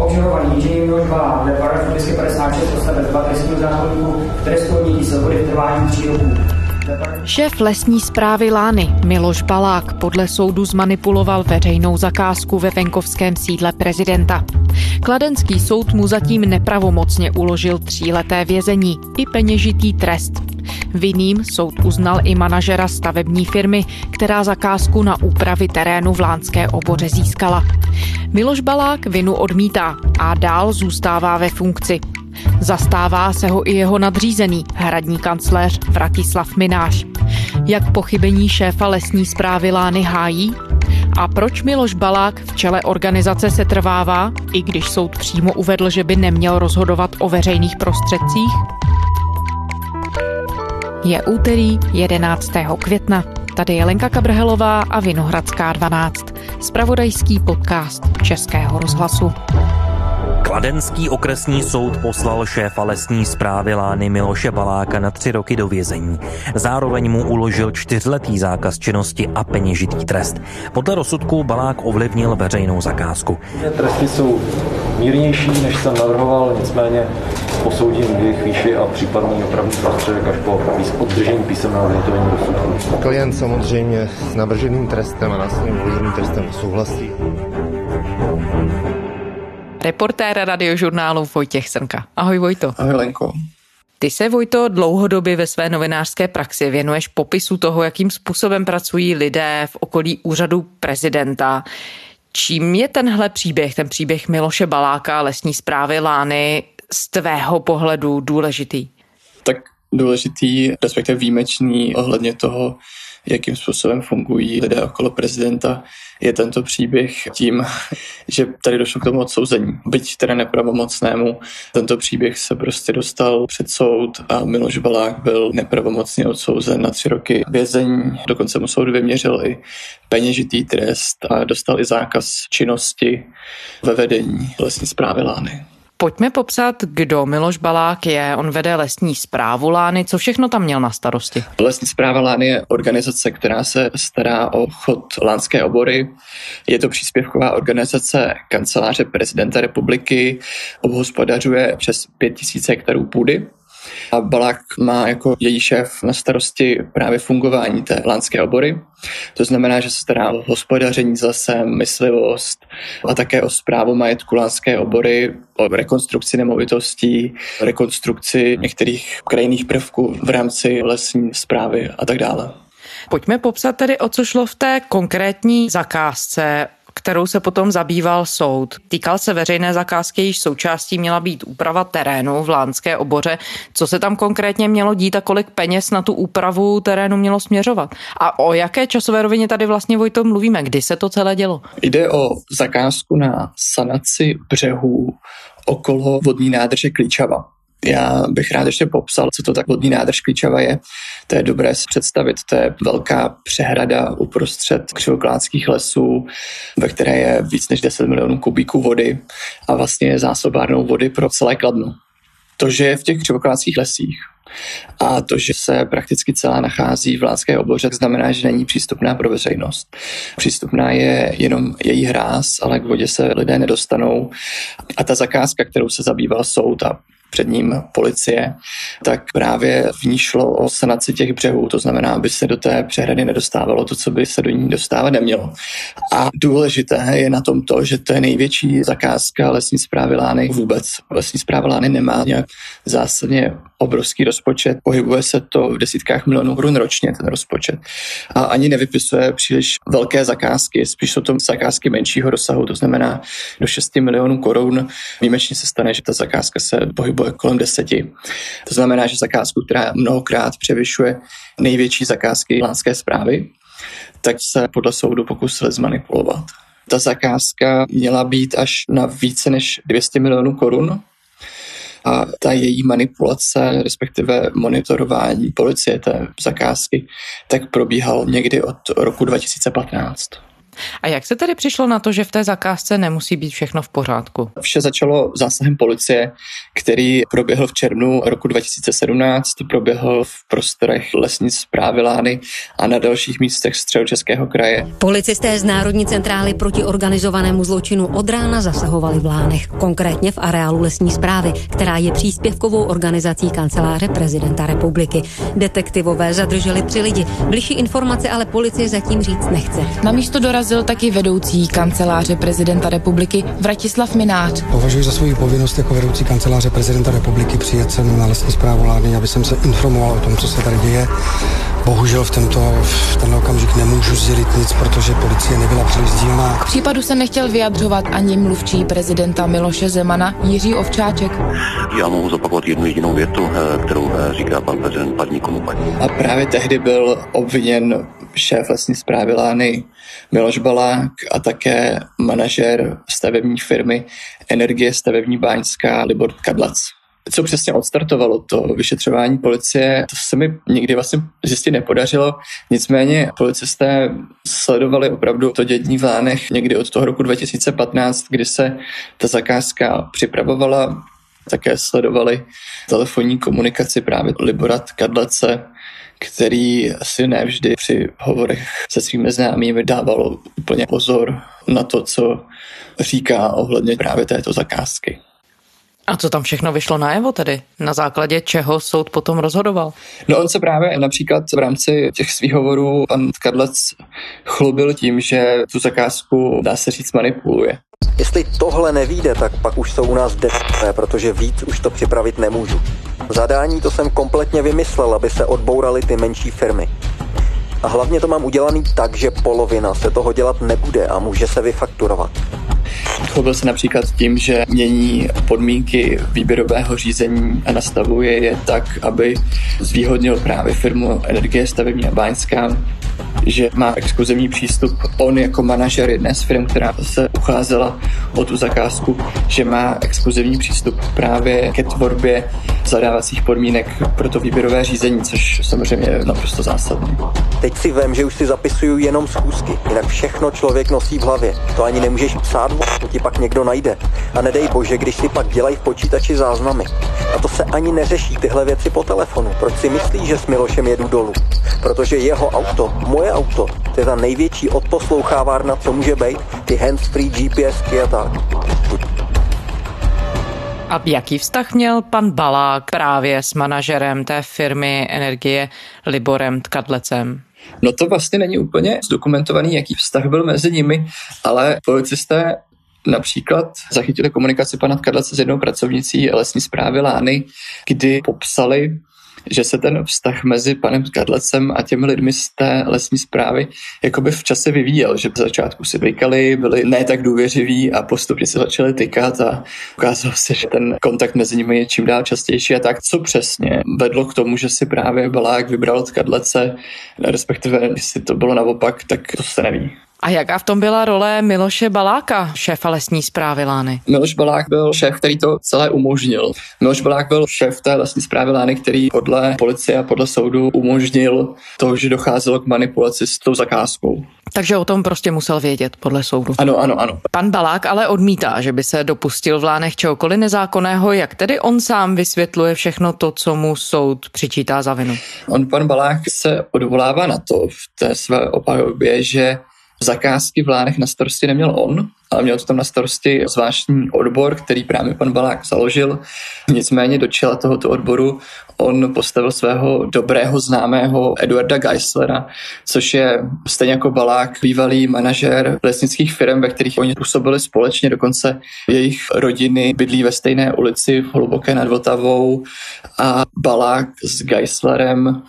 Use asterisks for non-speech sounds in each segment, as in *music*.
Obžalovaný inženýr Miloš Balák dle paragrafu 256 odstavec 2 trestního zákonníku trestu odnětí svobody v trvání 3 roků. Šéf lesní zprávy Lány Miloš Balák podle soudu zmanipuloval veřejnou zakázku ve venkovském sídle prezidenta. Kladenský soud mu zatím nepravomocně uložil tříleté vězení i peněžitý trest. Vinným soud uznal i manažera stavební firmy, která zakázku na úpravy terénu v Lánské oboře získala. Miloš Balák vinu odmítá a dál zůstává ve funkci. Zastává se ho i jeho nadřízený, hradní kancléř Vratislav Mináš. Jak pochybení šéfa lesní zprávy Lány hájí? A proč Miloš Balák v čele organizace se trvává, i když soud přímo uvedl, že by neměl rozhodovat o veřejných prostředcích? Je úterý 11. května. Tady je Lenka Kabrhelová a Vinohradská 12. Spravodajský podcast Českého rozhlasu. Kladenský okresní soud poslal šéfa lesní zprávy Lány Miloše Baláka na tři roky do vězení. Zároveň mu uložil čtyřletý zákaz činnosti a peněžitý trest. Podle rozsudku Balák ovlivnil veřejnou zakázku. Tresty jsou mírnější, než jsem navrhoval, nicméně posoudím jejich výši a případný opravný prostředek až po obdržení písemného vyhotovení rozsudku. Klient samozřejmě s navrženým trestem a následným uloženým trestem souhlasí. Reportér radiožurnálu Vojtěch Srnka. Ahoj Vojto. Ahoj Lenko. Ty se, Vojto, dlouhodobě ve své novinářské praxi věnuješ popisu toho, jakým způsobem pracují lidé v okolí úřadu prezidenta. Čím je tenhle příběh, ten příběh Miloše Baláka, lesní zprávy Lány, z tvého pohledu důležitý? Tak důležitý, respektive výjimečný ohledně toho, jakým způsobem fungují lidé okolo prezidenta, je tento příběh tím, *laughs* že tady došlo k tomu odsouzení. Byť teda nepravomocnému, tento příběh se prostě dostal před soud a Miloš Balák byl nepravomocně odsouzen na tři roky vězení. Dokonce mu soud vyměřil i peněžitý trest a dostal i zákaz činnosti ve vedení lesní zprávy Lány. Pojďme popsat, kdo Miloš Balák je. On vede lesní zprávu Lány. Co všechno tam měl na starosti? Lesní zpráva Lány je organizace, která se stará o chod lánské obory. Je to příspěvková organizace kanceláře prezidenta republiky. Obhospodařuje přes 5000 hektarů půdy a Balák má jako její šéf na starosti právě fungování té lánské obory. To znamená, že se stará o hospodaření lesem, myslivost a také o zprávu majetku lánské obory, o rekonstrukci nemovitostí, rekonstrukci některých krajinných prvků v rámci lesní zprávy a tak dále. Pojďme popsat tedy, o co šlo v té konkrétní zakázce kterou se potom zabýval soud. Týkal se veřejné zakázky, již součástí měla být úprava terénu v Lánské oboře. Co se tam konkrétně mělo dít a kolik peněz na tu úpravu terénu mělo směřovat? A o jaké časové rovině tady vlastně Vojto mluvíme? Kdy se to celé dělo? Jde o zakázku na sanaci břehů okolo vodní nádrže Klíčava. Já bych rád ještě popsal, co to tak vodní nádrž Klíčava je. To je dobré si představit. To je velká přehrada uprostřed křivokládských lesů, ve které je víc než 10 milionů kubíků vody a vlastně je zásobárnou vody pro celé Kladno. To, že je v těch křivokládských lesích, a to, že se prakticky celá nachází v Lánské oboře, znamená, že není přístupná pro veřejnost. Přístupná je jenom její hráz, ale k vodě se lidé nedostanou. A ta zakázka, kterou se zabýval soud a před ním policie, tak právě v ní šlo o sanaci těch břehů, to znamená, aby se do té přehrady nedostávalo to, co by se do ní dostávat nemělo. A důležité je na tom to, že to je největší zakázka lesní zprávy Lány vůbec. Lesní zpráva Lány nemá nějak zásadně obrovský rozpočet, pohybuje se to v desítkách milionů korun ročně, ten rozpočet. A ani nevypisuje příliš velké zakázky, spíš jsou to zakázky menšího rozsahu, to znamená do 6 milionů korun. Výjimečně se stane, že ta zakázka se pohybuje kolem deseti. To znamená, že zakázku, která mnohokrát převyšuje největší zakázky lánské zprávy, tak se podle soudu pokusili zmanipulovat. Ta zakázka měla být až na více než 200 milionů korun, a ta její manipulace, respektive monitorování policie té zakázky, tak probíhal někdy od roku 2015. A jak se tedy přišlo na to, že v té zakázce nemusí být všechno v pořádku? Vše začalo zásahem policie, který proběhl v červnu roku 2017, proběhl v prostorech lesní zprávy Lány a na dalších místech středočeského kraje. Policisté z Národní centrály proti organizovanému zločinu od rána zasahovali v Lánech, konkrétně v areálu lesní zprávy, která je příspěvkovou organizací kanceláře prezidenta republiky. Detektivové zadrželi tři lidi. Bližší informace ale policie zatím říct nechce. Na místo dorazil taky vedoucí kanceláře prezidenta republiky Vratislav Minář. Považuji za svou povinnost jako vedoucí kanceláře prezidenta republiky přijet sem na lesní zprávu Lány, aby jsem se informoval o tom, co se tady děje. Bohužel v tento v ten okamžik nemůžu sdělit nic, protože policie nebyla příliš dílná. K případu se nechtěl vyjadřovat ani mluvčí prezidenta Miloše Zemana Jiří Ovčáček. Já mohu zopakovat jednu jedinou větu, eh, kterou eh, říká pan prezident padní komu padní. A právě tehdy byl obviněn šéf lesní zprávy Lány Miloš Balák a také manažer stavební firmy Energie stavební báňská Libor Kadlac co přesně odstartovalo to vyšetřování policie, to se mi nikdy vlastně zjistit nepodařilo. Nicméně policisté sledovali opravdu to dění v Lánech někdy od toho roku 2015, kdy se ta zakázka připravovala. Také sledovali telefonní komunikaci právě Libora Kadlece, který asi nevždy při hovorech se svými známými dával úplně pozor na to, co říká ohledně právě této zakázky. A co tam všechno vyšlo najevo tedy? Na základě čeho soud potom rozhodoval? No on se právě například v rámci těch svých hovorů pan Kadlec chlubil tím, že tu zakázku, dá se říct, manipuluje. Jestli tohle nevíde, tak pak už jsou u nás desné, protože víc už to připravit nemůžu. Zadání to jsem kompletně vymyslel, aby se odbouraly ty menší firmy. A hlavně to mám udělaný tak, že polovina se toho dělat nebude a může se vyfakturovat. Chlubil se například tím, že mění podmínky výběrového řízení a nastavuje je tak, aby zvýhodnil právě firmu Energie stavební a báňská, že má exkluzivní přístup on jako manažer jedné z firm, která se ucházela o tu zakázku, že má exkluzivní přístup právě ke tvorbě zadávacích podmínek pro to výběrové řízení, což samozřejmě je naprosto zásadní. Teď si vím, že už si zapisuju jenom schůzky, jinak všechno člověk nosí v hlavě. To ani nemůžeš psát, to ti pak někdo najde. A nedej bože, když si pak dělají v počítači záznamy. A to se ani neřeší tyhle věci po telefonu. Proč si myslíš, že s Milošem jedu dolů? Protože jeho auto, moje auto, to je ta největší odposlouchávárna, co může být, ty hands-free GPSky a tak. A jaký vztah měl pan Balák právě s manažerem té firmy Energie Liborem Tkadlecem? No to vlastně není úplně zdokumentovaný, jaký vztah byl mezi nimi, ale policisté Například zachytili komunikaci pana Tkadlece s jednou pracovnicí lesní zprávy Lány, kdy popsali že se ten vztah mezi panem Kadlecem a těmi lidmi z té lesní zprávy jakoby v čase vyvíjel, že v začátku si vykali, byli ne tak důvěřiví a postupně se začali tykat a ukázalo se, že ten kontakt mezi nimi je čím dál častější a tak, co přesně vedlo k tomu, že si právě Balák vybral Kadlece, respektive jestli to bylo naopak, tak to se neví. A jaká v tom byla role Miloše Baláka, šéfa lesní zprávy Lány? Miloš Balák byl šéf, který to celé umožnil. Miloš Balák byl šéf té lesní zprávy Lány, který podle policie a podle soudu umožnil to, že docházelo k manipulaci s tou zakázkou. Takže o tom prostě musel vědět, podle soudu. Ano, ano, ano. Pan Balák ale odmítá, že by se dopustil v Lánech čehokoliv nezákonného, jak tedy on sám vysvětluje všechno to, co mu soud přičítá za vinu. On, pan Balák, se odvolává na to v té své opajobě, že zakázky v Lánech na starosti neměl on, ale měl to tam na starosti zvláštní odbor, který právě pan Balák založil. Nicméně do čela tohoto odboru on postavil svého dobrého známého Eduarda Geislera, což je stejně jako Balák bývalý manažer lesnických firm, ve kterých oni působili společně, dokonce jejich rodiny bydlí ve stejné ulici v Hluboké nad Vltavou a Balák s Geislerem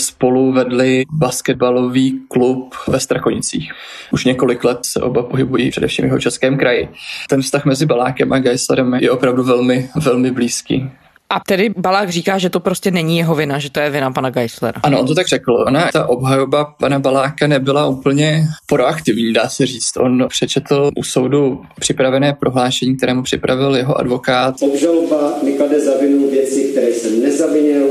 spolu vedli basketbalový klub ve Strakonicích. Už několik let se oba pohybují především jeho českém kraji. Ten vztah mezi Balákem a Geislerem je opravdu velmi, velmi blízký. A tedy Balák říká, že to prostě není jeho vina, že to je vina pana Geislera. Ano, on to tak řekl. Ona, ta obhajoba pana Baláka nebyla úplně proaktivní, dá se říct. On přečetl u soudu připravené prohlášení, které mu připravil jeho advokát. Obžaloba mi klade za vinu věci, které jsem nezavinil,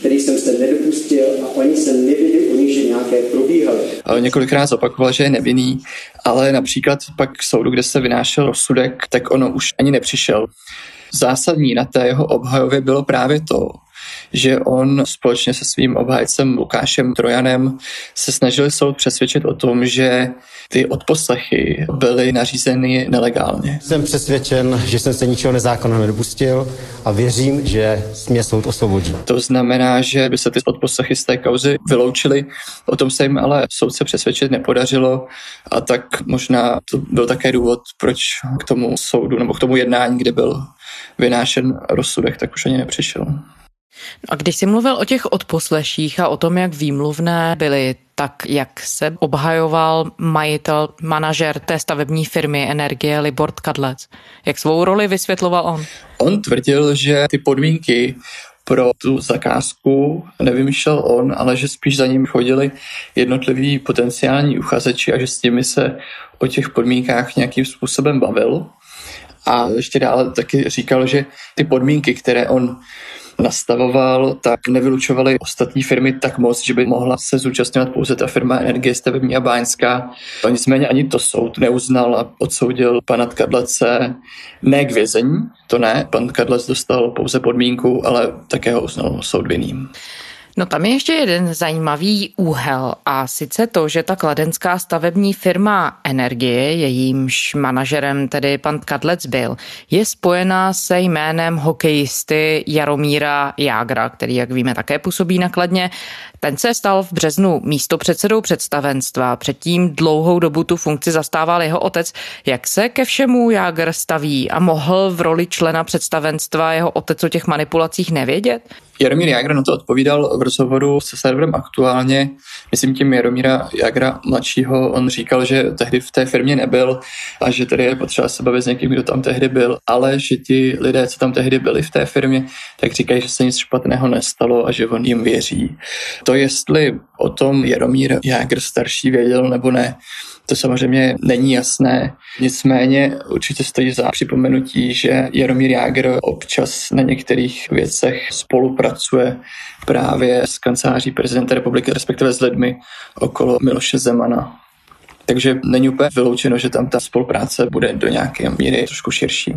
který jsem se nedopustil a oni se nevěděli o nich, že nějaké probíhaly. Několikrát zopakoval, že je nevinný, ale například pak k soudu, kde se vynášel rozsudek, tak ono už ani nepřišel. Zásadní na té jeho obhajově bylo právě to, že on společně se svým obhájcem Lukášem Trojanem se snažili soud přesvědčit o tom, že ty odposlechy byly nařízeny nelegálně. Jsem přesvědčen, že jsem se ničeho nezákonného nedopustil a věřím, že mě soud osvobodí. To znamená, že by se ty odposlechy z té kauzy vyloučily. O tom se jim ale soudce přesvědčit nepodařilo a tak možná to byl také důvod, proč k tomu soudu nebo k tomu jednání, kde byl vynášen rozsudek, tak už ani nepřišel. A když jsi mluvil o těch odposleších a o tom, jak výmluvné byly, tak jak se obhajoval majitel, manažer té stavební firmy Energie Libord Kadlec? Jak svou roli vysvětloval on? On tvrdil, že ty podmínky pro tu zakázku nevymýšlel on, ale že spíš za ním chodili jednotliví potenciální uchazeči a že s nimi se o těch podmínkách nějakým způsobem bavil. A ještě dále taky říkal, že ty podmínky, které on nastavoval, tak nevylučovali ostatní firmy tak moc, že by mohla se zúčastňovat pouze ta firma Energie stavební a báňská. Nicméně ani to soud neuznal a odsoudil pana Kadlece ne k vězení, to ne, pan Kadlec dostal pouze podmínku, ale také ho uznal soud vinným. No tam je ještě jeden zajímavý úhel a sice to, že ta kladenská stavební firma Energie, jejímž manažerem tedy pan Kadlec byl, je spojená se jménem hokejisty Jaromíra Jágra, který, jak víme, také působí nakladně. Ten se stal v březnu místo předsedou představenstva. Předtím dlouhou dobu tu funkci zastával jeho otec. Jak se ke všemu Jágr staví a mohl v roli člena představenstva jeho otec o těch manipulacích nevědět? Jaromír Jágr na to odpovídal v rozhovoru se serverem aktuálně. Myslím tím Jaromíra Jágra mladšího. On říkal, že tehdy v té firmě nebyl a že tedy je potřeba se bavit s někým, kdo tam tehdy byl, ale že ti lidé, co tam tehdy byli v té firmě, tak říkají, že se nic špatného nestalo a že on jim věří. To, jestli o tom Jaromír Jágr starší věděl nebo ne, to samozřejmě není jasné. Nicméně určitě stojí za připomenutí, že Jaromír Jágr občas na některých věcech spolupracuje právě s kanceláří prezidenta republiky, respektive s lidmi okolo Miloše Zemana. Takže není úplně vyloučeno, že tam ta spolupráce bude do nějaké míry trošku širší.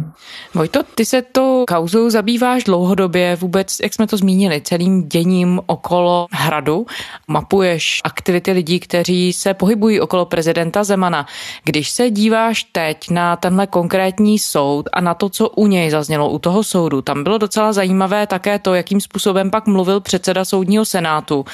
Vojto, ty se to kauzou zabýváš dlouhodobě, vůbec, jak jsme to zmínili, celým děním okolo hradu. Mapuješ aktivity lidí, kteří se pohybují okolo prezidenta Zemana. Když se díváš teď na tenhle konkrétní soud a na to, co u něj zaznělo, u toho soudu, tam bylo docela zajímavé také to, jakým způsobem pak mluvil předseda soudního senátu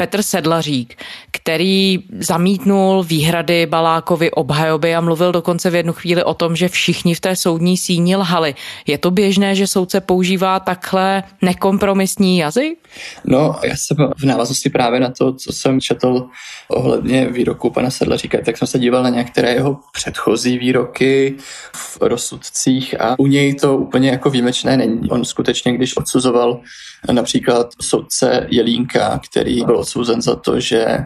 Petr Sedlařík, který zamítnul výhrady Balákovi obhajoby a mluvil dokonce v jednu chvíli o tom, že všichni v té soudní síni lhali. Je to běžné, že soudce používá takhle nekompromisní jazyk? No, já jsem v návaznosti právě na to, co jsem četl ohledně výroku pana Sedlaříka, tak jsem se díval na některé jeho předchozí výroky v rozsudcích a u něj to úplně jako výjimečné není. On skutečně, když odsuzoval například soudce Jelínka, který byl odsouzen za to, že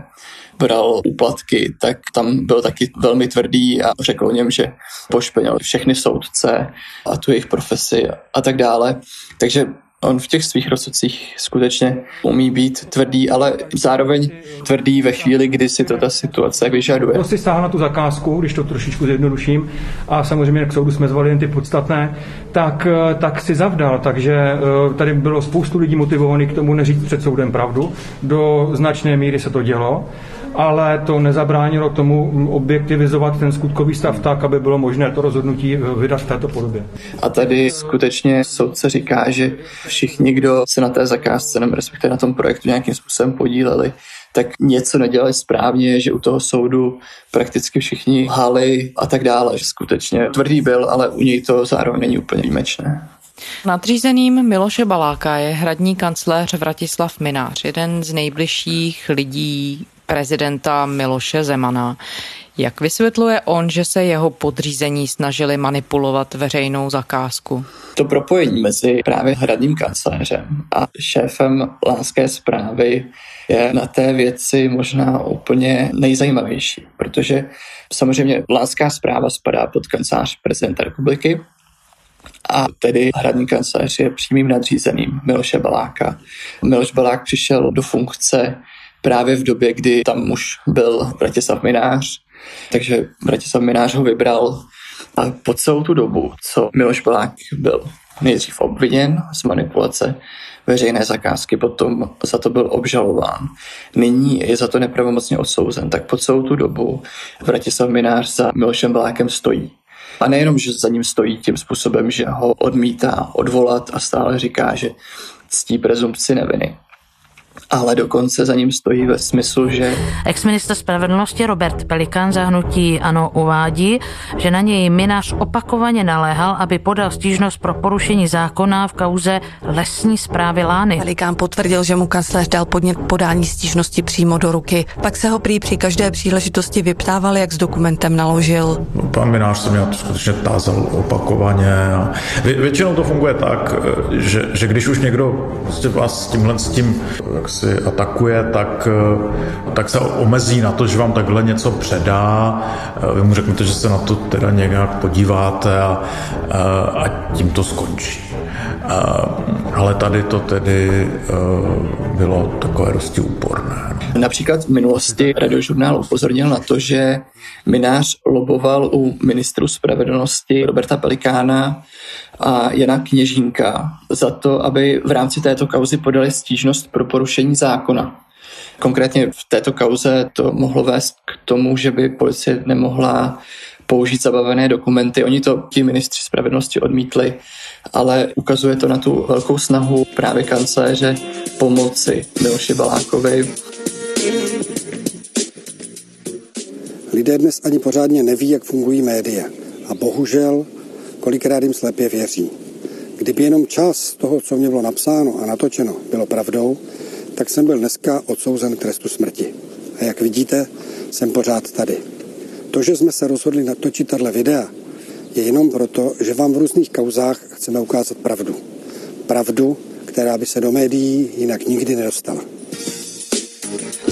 bral úplatky, tak tam byl taky velmi tvrdý a řekl o něm, že pošpenil všechny soudce a tu jejich profesi a tak dále. Takže On v těch svých rozsudcích skutečně umí být tvrdý, ale zároveň tvrdý ve chvíli, kdy si to ta situace vyžaduje. Prostě stáhl na tu zakázku, když to trošičku zjednoduším, a samozřejmě k soudu jsme zvolili jen ty podstatné, tak, tak si zavdal. Takže eh, tady bylo spoustu lidí motivovaných k tomu neříct před soudem pravdu. Do značné míry se to dělo ale to nezabránilo tomu objektivizovat ten skutkový stav tak, aby bylo možné to rozhodnutí vydat v této podobě. A tady skutečně soudce říká, že všichni, kdo se na té zakázce nebo respektive na tom projektu nějakým způsobem podíleli, tak něco nedělali správně, že u toho soudu prakticky všichni hali a tak dále, že skutečně tvrdý byl, ale u něj to zároveň není úplně výjimečné. Nadřízeným Miloše Baláka je hradní kancléř Vratislav Minář, jeden z nejbližších lidí prezidenta Miloše Zemana. Jak vysvětluje on, že se jeho podřízení snažili manipulovat veřejnou zakázku? To propojení mezi právě hradním kancléřem a šéfem lánské zprávy je na té věci možná úplně nejzajímavější, protože samozřejmě lánská zpráva spadá pod kancelář prezidenta republiky, a tedy hradní kancelář je přímým nadřízeným Miloše Baláka. Miloš Balák přišel do funkce právě v době, kdy tam už byl Bratislav Minář, takže Bratislav Minář ho vybral a po celou tu dobu, co Miloš Balák byl nejdřív obviněn z manipulace veřejné zakázky, potom za to byl obžalován. Nyní je za to nepravomocně odsouzen, tak po celou tu dobu Vratislav Minář za Milošem Balákem stojí. A nejenom, že za ním stojí tím způsobem, že ho odmítá odvolat a stále říká, že ctí prezumpci neviny, ale dokonce za ním stojí ve smyslu, že... Exminister spravedlnosti Robert Pelikán zahnutí ano uvádí, že na něj Minář opakovaně naléhal, aby podal stížnost pro porušení zákona v kauze lesní zprávy Lány. Pelikán potvrdil, že mu kancléř dal podnět podání stížnosti přímo do ruky. Pak se ho prý při každé příležitosti vyptával, jak s dokumentem naložil. Pan Minář se mě skutečně tázal opakovaně. A vě, většinou to funguje tak, že, že když už někdo prostě vás s tímhle s tím jak si atakuje, tak, tak se omezí na to, že vám takhle něco předá. Vy mu řeknete, že se na to teda nějak podíváte a, a tím to skončí. Ale tady to tedy bylo takové dosti úporné. Například v minulosti radiožurnál upozornil na to, že Minář loboval u ministru spravedlnosti Roberta Pelikána a Jana Kněžínka za to, aby v rámci této kauzy podali stížnost pro porušení zákona. Konkrétně v této kauze to mohlo vést k tomu, že by policie nemohla použít zabavené dokumenty. Oni to ti ministři spravedlnosti odmítli, ale ukazuje to na tu velkou snahu právě kancléře pomoci Miloši Balákovi. Lidé dnes ani pořádně neví, jak fungují média. A bohužel kolikrát jim slepě věří. Kdyby jenom čas toho, co mě bylo napsáno a natočeno, bylo pravdou, tak jsem byl dneska odsouzen k trestu smrti. A jak vidíte, jsem pořád tady. To, že jsme se rozhodli natočit tato videa, je jenom proto, že vám v různých kauzách chceme ukázat pravdu. Pravdu, která by se do médií jinak nikdy nedostala.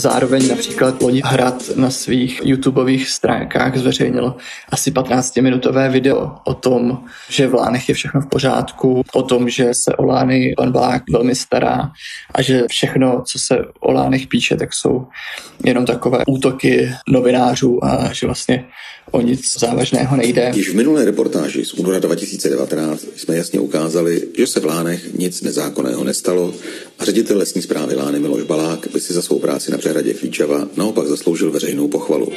Zároveň například loni Hrad na svých YouTubeových stránkách zveřejnil asi 15-minutové video o tom, že v Lánech je všechno v pořádku, o tom, že se o Lány pan Blák velmi stará a že všechno, co se o Lánech píše, tak jsou jenom takové útoky novinářů a že vlastně o nic závažného nejde. Již v minulé reportáži z února 2019 jsme jasně ukázali, že se v Lánech nic nezákonného nestalo a ředitel lesní zprávy Lány Miloš Balák by si za svou práci na přehradě Klíčava naopak zasloužil veřejnou pochvalu.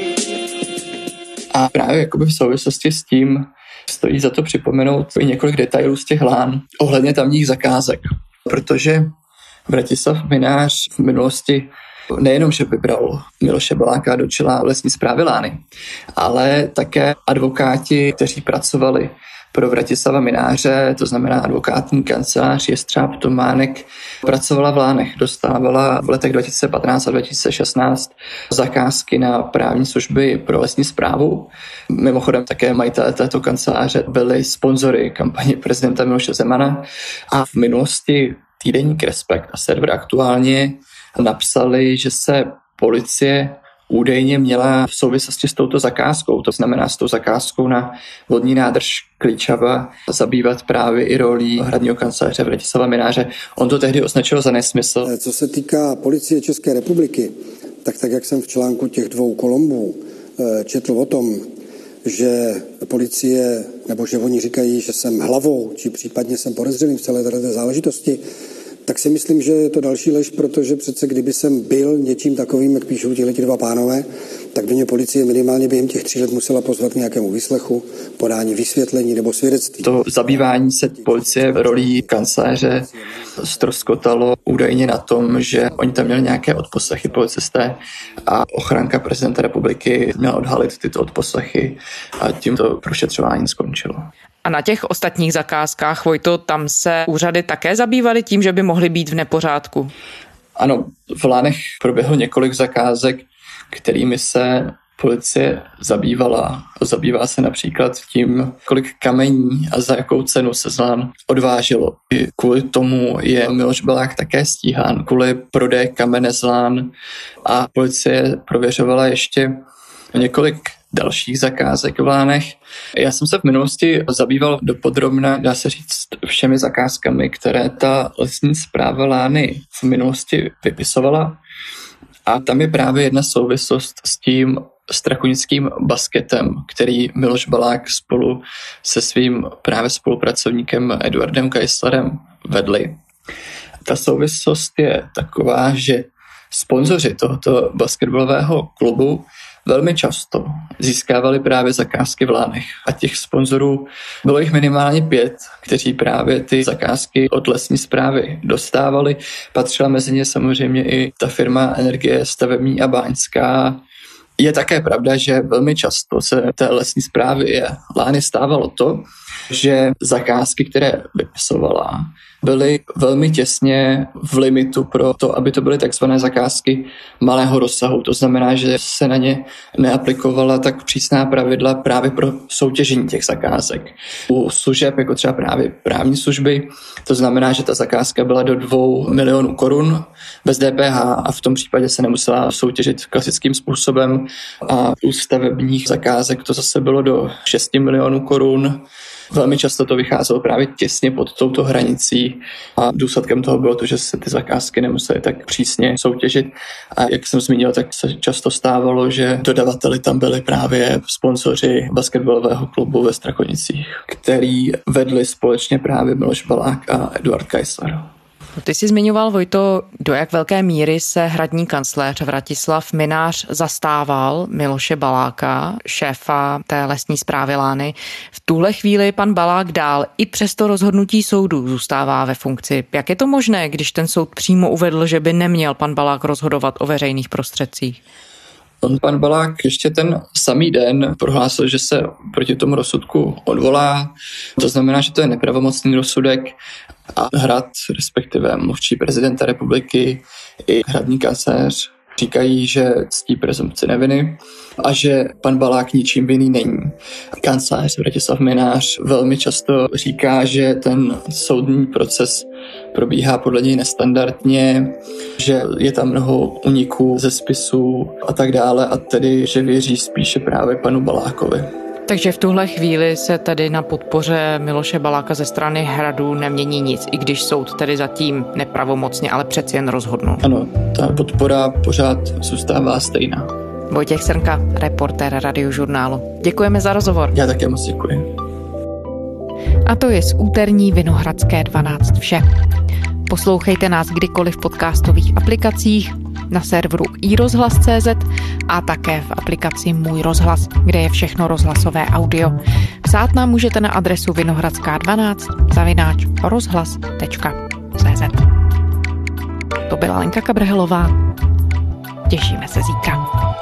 A právě jakoby v souvislosti s tím stojí za to připomenout i několik detailů z těch lán ohledně tamních zakázek, protože Bratislav Minář v minulosti nejenom, že vybral Miloše Baláka do čela lesní zprávy Lány, ale také advokáti, kteří pracovali pro Vratislava Mináře, to znamená advokátní kancelář Jestřáb Tománek, pracovala v Lánech, dostávala v letech 2015 a 2016 zakázky na právní služby pro lesní zprávu. Mimochodem také majitelé této kanceláře byli sponzory kampaně prezidenta Miloše Zemana a v minulosti týdeník Respekt a server aktuálně napsali, že se policie údajně měla v souvislosti s touto zakázkou, to znamená s tou zakázkou na vodní nádrž Klíčava, zabývat právě i rolí hradního kanceláře Vratislava Mináře. On to tehdy označil za nesmysl. Co se týká policie České republiky, tak tak, jak jsem v článku těch dvou kolombů eh, četl o tom, že policie, nebo že oni říkají, že jsem hlavou, či případně jsem podezřelým v celé této záležitosti, tak si myslím, že je to další lež, protože přece kdyby jsem byl něčím takovým, jak píšou tihle dva pánové, tak by mě policie minimálně během těch tří let musela pozvat k nějakému výslechu, podání vysvětlení nebo svědectví. To zabývání se policie rolí kancléře stroskotalo údajně na tom, že oni tam měli nějaké odposlechy policisté a ochranka prezidenta republiky měla odhalit tyto odposlechy a tím to prošetřování skončilo. A na těch ostatních zakázkách, Vojto, tam se úřady také zabývaly tím, že by mohly být v nepořádku? Ano, v Lánech proběhlo několik zakázek, kterými se policie zabývala. Zabývá se například tím, kolik kamení a za jakou cenu se zlán odváželo. I kvůli tomu je Miloš Belák také stíhán, kvůli prodeje kamene zlán a policie prověřovala ještě několik dalších zakázek v Lánech. Já jsem se v minulosti zabýval dopodrobna, dá se říct, všemi zakázkami, které ta lesní zpráva Lány v minulosti vypisovala. A tam je právě jedna souvislost s tím strakonickým basketem, který Miloš Balák spolu se svým právě spolupracovníkem Eduardem Kajslerem vedli. Ta souvislost je taková, že sponzoři tohoto basketbalového klubu velmi často získávali právě zakázky v Lánech. A těch sponzorů bylo jich minimálně pět, kteří právě ty zakázky od lesní zprávy dostávali. Patřila mezi ně samozřejmě i ta firma Energie stavební a báňská, je také pravda, že velmi často se té lesní zprávy je Lány stávalo to, že zakázky, které vypisovala, byly velmi těsně v limitu pro to, aby to byly takzvané zakázky malého rozsahu. To znamená, že se na ně neaplikovala tak přísná pravidla právě pro soutěžení těch zakázek. U služeb, jako třeba právě právní služby, to znamená, že ta zakázka byla do dvou milionů korun bez DPH a v tom případě se nemusela soutěžit klasickým způsobem a u stavebních zakázek to zase bylo do 6 milionů korun Velmi často to vycházelo právě těsně pod touto hranicí a důsledkem toho bylo to, že se ty zakázky nemusely tak přísně soutěžit. A jak jsem zmínil, tak se často stávalo, že dodavateli tam byli právě sponzoři basketbalového klubu ve Strakonicích, který vedli společně právě Miloš Balák a Eduard Kajsler. Ty jsi zmiňoval, Vojto, do jak velké míry se hradní kancléř Vratislav Minář zastával Miloše Baláka, šéfa té lesní zprávy Lány. V tuhle chvíli pan Balák dál i přesto rozhodnutí soudu zůstává ve funkci. Jak je to možné, když ten soud přímo uvedl, že by neměl pan Balák rozhodovat o veřejných prostředcích? On pan Balák ještě ten samý den prohlásil, že se proti tomu rozsudku odvolá. To znamená, že to je nepravomocný rozsudek a hrad, respektive mluvčí prezidenta republiky i hradní kancléř říkají, že ctí prezumci neviny a že pan Balák ničím vinný není. Kancelář Vratislav Minář velmi často říká, že ten soudní proces probíhá podle něj nestandardně, že je tam mnoho uniků ze spisů a tak dále a tedy, že věří spíše právě panu Balákovi. Takže v tuhle chvíli se tedy na podpoře Miloše Baláka ze strany hradu nemění nic, i když soud tedy zatím nepravomocně, ale přeci jen rozhodnul. Ano, ta podpora pořád zůstává stejná. Vojtěch Srnka, reportér radiožurnálu. Děkujeme za rozhovor. Já také moc děkuji. A to je z úterní Vinohradské 12 vše. Poslouchejte nás kdykoliv v podcastových aplikacích, na serveru iRozhlas.cz a také v aplikaci Můj rozhlas, kde je všechno rozhlasové audio. Psát nám můžete na adresu vinohradská12 zavináč rozhlas.cz To byla Lenka Kabrhelová. Těšíme se zítra.